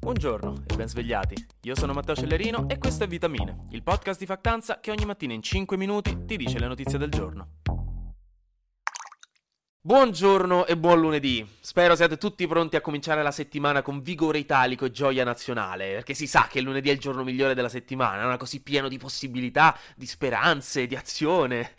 Buongiorno e ben svegliati. Io sono Matteo Cellerino e questo è Vitamine, il podcast di Factanza che ogni mattina in 5 minuti ti dice le notizie del giorno. Buongiorno e buon lunedì. Spero siate tutti pronti a cominciare la settimana con vigore italico e gioia nazionale, perché si sa che il lunedì è il giorno migliore della settimana, no? così pieno di possibilità, di speranze, di azione.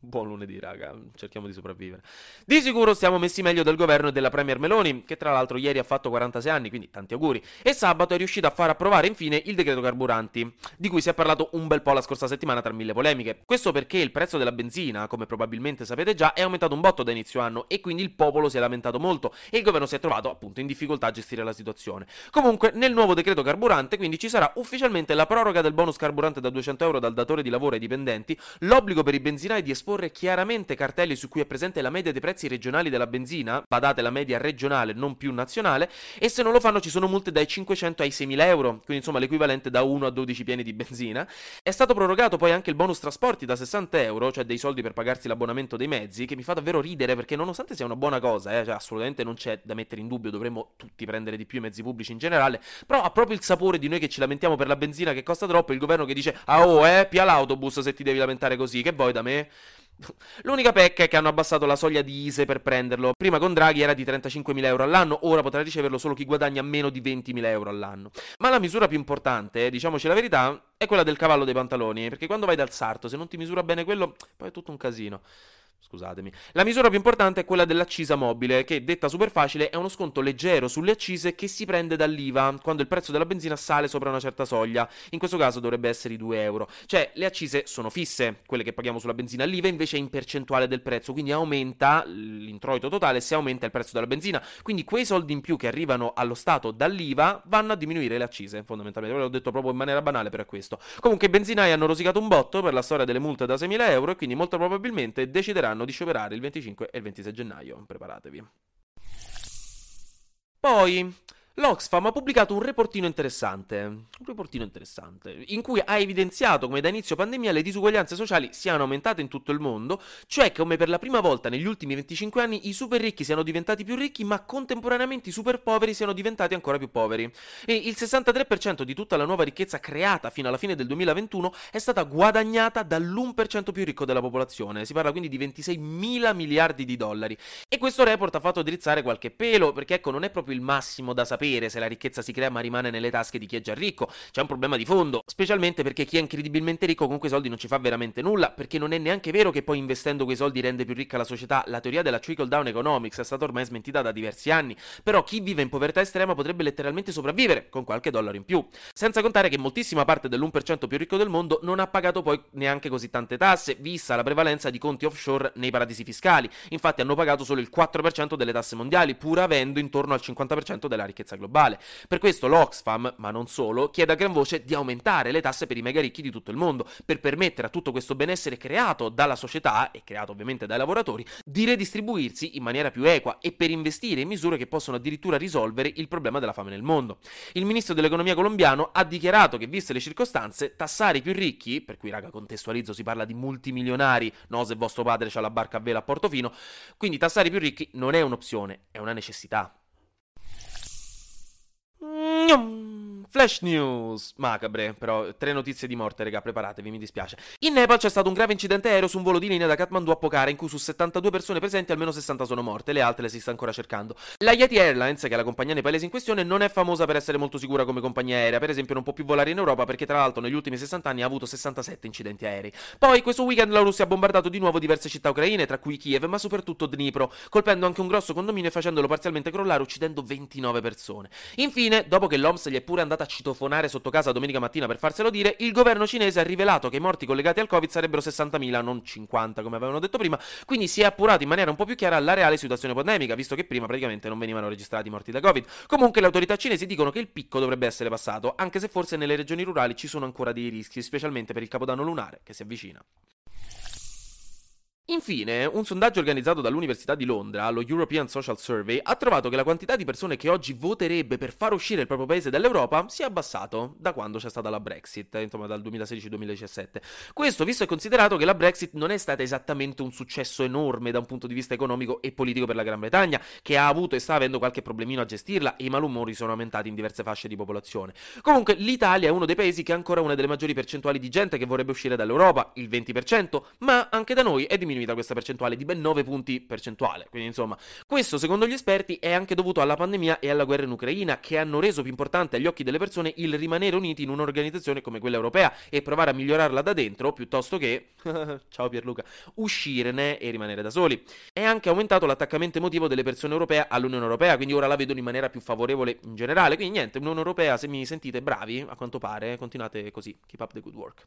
Buon lunedì, raga, cerchiamo di sopravvivere. Di sicuro stiamo messi meglio del governo e della Premier Meloni, che tra l'altro ieri ha fatto 46 anni, quindi tanti auguri, e sabato è riuscita a far approvare infine il decreto carburanti, di cui si è parlato un bel po' la scorsa settimana tra mille polemiche. Questo perché il prezzo della benzina, come probabilmente sapete già, è aumentato un botto da inizio anno e quindi il popolo si è lamentato molto e il governo si è trovato appunto in difficoltà a gestire la situazione. Comunque, nel nuovo decreto carburante, quindi ci sarà ufficialmente la proroga del bonus carburante da 200 euro dal datore di lavoro ai dipendenti, l'obbligo per i benzinai di esporre chiaramente cartelli su cui è presente la media dei prezzi regionali della benzina, badate la media regionale, non più nazionale, e se non lo fanno ci sono multe dai 500 ai 6.000 euro, quindi insomma l'equivalente da 1 a 12 pieni di benzina. È stato prorogato poi anche il bonus trasporti da 60 euro, cioè dei soldi per pagarsi l'abbonamento dei mezzi, che mi fa davvero ridere perché nonostante sia una buona cosa, eh, cioè assolutamente non c'è da mettere in dubbio, dovremmo tutti prendere di più i mezzi pubblici in generale, però ha proprio il sapore di noi che ci lamentiamo per la benzina che costa troppo, il governo che dice ah oh eh, pia l'autobus se ti devi lamentare così, che vuoi da me? L'unica pecca è che hanno abbassato la soglia di ISE per prenderlo. Prima con Draghi era di 35.000 euro all'anno, ora potrà riceverlo solo chi guadagna meno di 20.000 euro all'anno. Ma la misura più importante, diciamoci la verità, è quella del cavallo dei pantaloni, perché quando vai dal sarto, se non ti misura bene quello, poi è tutto un casino. Scusatemi. La misura più importante è quella dell'accisa mobile, che detta super facile è uno sconto leggero sulle accise che si prende dall'IVA quando il prezzo della benzina sale sopra una certa soglia. In questo caso dovrebbe essere i 2 euro. Cioè, le accise sono fisse, quelle che paghiamo sulla benzina, l'IVA invece è in percentuale del prezzo, quindi aumenta l'introito totale se aumenta il prezzo della benzina. Quindi quei soldi in più che arrivano allo Stato dall'IVA vanno a diminuire le accise, fondamentalmente. L'ho detto proprio in maniera banale per questo. Comunque i benzinai hanno rosicato un botto per la storia delle multe da 6.000 euro e quindi molto probabilmente decideranno decideranno di scioperare il 25 e il 26 gennaio. Preparatevi. Poi, L'Oxfam ha pubblicato un reportino interessante, un reportino interessante, in cui ha evidenziato come da inizio pandemia le disuguaglianze sociali siano aumentate in tutto il mondo, cioè come per la prima volta negli ultimi 25 anni i super ricchi siano diventati più ricchi, ma contemporaneamente i super poveri siano diventati ancora più poveri. E il 63% di tutta la nuova ricchezza creata fino alla fine del 2021 è stata guadagnata dall'1% più ricco della popolazione, si parla quindi di 26 mila miliardi di dollari. E questo report ha fatto drizzare qualche pelo, perché ecco non è proprio il massimo da sapere sapere se la ricchezza si crea ma rimane nelle tasche di chi è già ricco. C'è un problema di fondo, specialmente perché chi è incredibilmente ricco con quei soldi non ci fa veramente nulla, perché non è neanche vero che poi investendo quei soldi rende più ricca la società. La teoria della trickle down economics è stata ormai smentita da diversi anni, però chi vive in povertà estrema potrebbe letteralmente sopravvivere con qualche dollaro in più. Senza contare che moltissima parte dell'1% più ricco del mondo non ha pagato poi neanche così tante tasse, vista la prevalenza di conti offshore nei paradisi fiscali. Infatti hanno pagato solo il 4% delle tasse mondiali, pur avendo intorno al 50% della ricchezza globale. Per questo l'Oxfam, ma non solo, chiede a gran voce di aumentare le tasse per i mega ricchi di tutto il mondo, per permettere a tutto questo benessere creato dalla società e creato ovviamente dai lavoratori di redistribuirsi in maniera più equa e per investire in misure che possono addirittura risolvere il problema della fame nel mondo. Il ministro dell'economia colombiano ha dichiarato che, viste le circostanze, tassare i più ricchi, per cui raga contestualizzo si parla di multimilionari, no se vostro padre ha la barca a vela a Portofino, quindi tassare i più ricchi non è un'opzione, è una necessità. Yum. Flash news macabre, però tre notizie di morte, raga, preparatevi, mi dispiace. In Nepal c'è stato un grave incidente aereo su un volo di linea da Kathmandu a Pokhara in cui su 72 persone presenti almeno 60 sono morte, le altre le si sta ancora cercando. La Yeti Airlines, che è la compagnia nepalese in questione, non è famosa per essere molto sicura come compagnia aerea, per esempio non può più volare in Europa perché tra l'altro negli ultimi 60 anni ha avuto 67 incidenti aerei. Poi questo weekend la Russia ha bombardato di nuovo diverse città ucraine, tra cui Kiev, ma soprattutto Dnipro, colpendo anche un grosso condominio e facendolo parzialmente crollare uccidendo 29 persone. Infine, dopo che l'OMS gli è pure andata a citofonare sotto casa domenica mattina per farselo dire, il governo cinese ha rivelato che i morti collegati al Covid sarebbero 60.000, non 50 come avevano detto prima, quindi si è appurato in maniera un po' più chiara la reale situazione pandemica, visto che prima praticamente non venivano registrati morti da Covid. Comunque le autorità cinesi dicono che il picco dovrebbe essere passato, anche se forse nelle regioni rurali ci sono ancora dei rischi, specialmente per il capodanno lunare che si avvicina. Infine, un sondaggio organizzato dall'Università di Londra, lo European Social Survey, ha trovato che la quantità di persone che oggi voterebbe per far uscire il proprio paese dall'Europa si è abbassato da quando c'è stata la Brexit, insomma dal 2016-2017. Questo visto e considerato che la Brexit non è stata esattamente un successo enorme da un punto di vista economico e politico per la Gran Bretagna, che ha avuto e sta avendo qualche problemino a gestirla e i malumori sono aumentati in diverse fasce di popolazione. Comunque l'Italia è uno dei paesi che ha ancora una delle maggiori percentuali di gente che vorrebbe uscire dall'Europa, il 20%, ma anche da noi è diminuito diminuita questa percentuale di ben 9 punti percentuale. Quindi, insomma, questo secondo gli esperti è anche dovuto alla pandemia e alla guerra in Ucraina, che hanno reso più importante agli occhi delle persone il rimanere uniti in un'organizzazione come quella europea e provare a migliorarla da dentro piuttosto che, ciao Pierluca, uscirne e rimanere da soli. È anche aumentato l'attaccamento emotivo delle persone europee all'Unione Europea, quindi ora la vedono in maniera più favorevole in generale. Quindi niente, Unione Europea, se mi sentite bravi, a quanto pare, continuate così. Keep up the good work.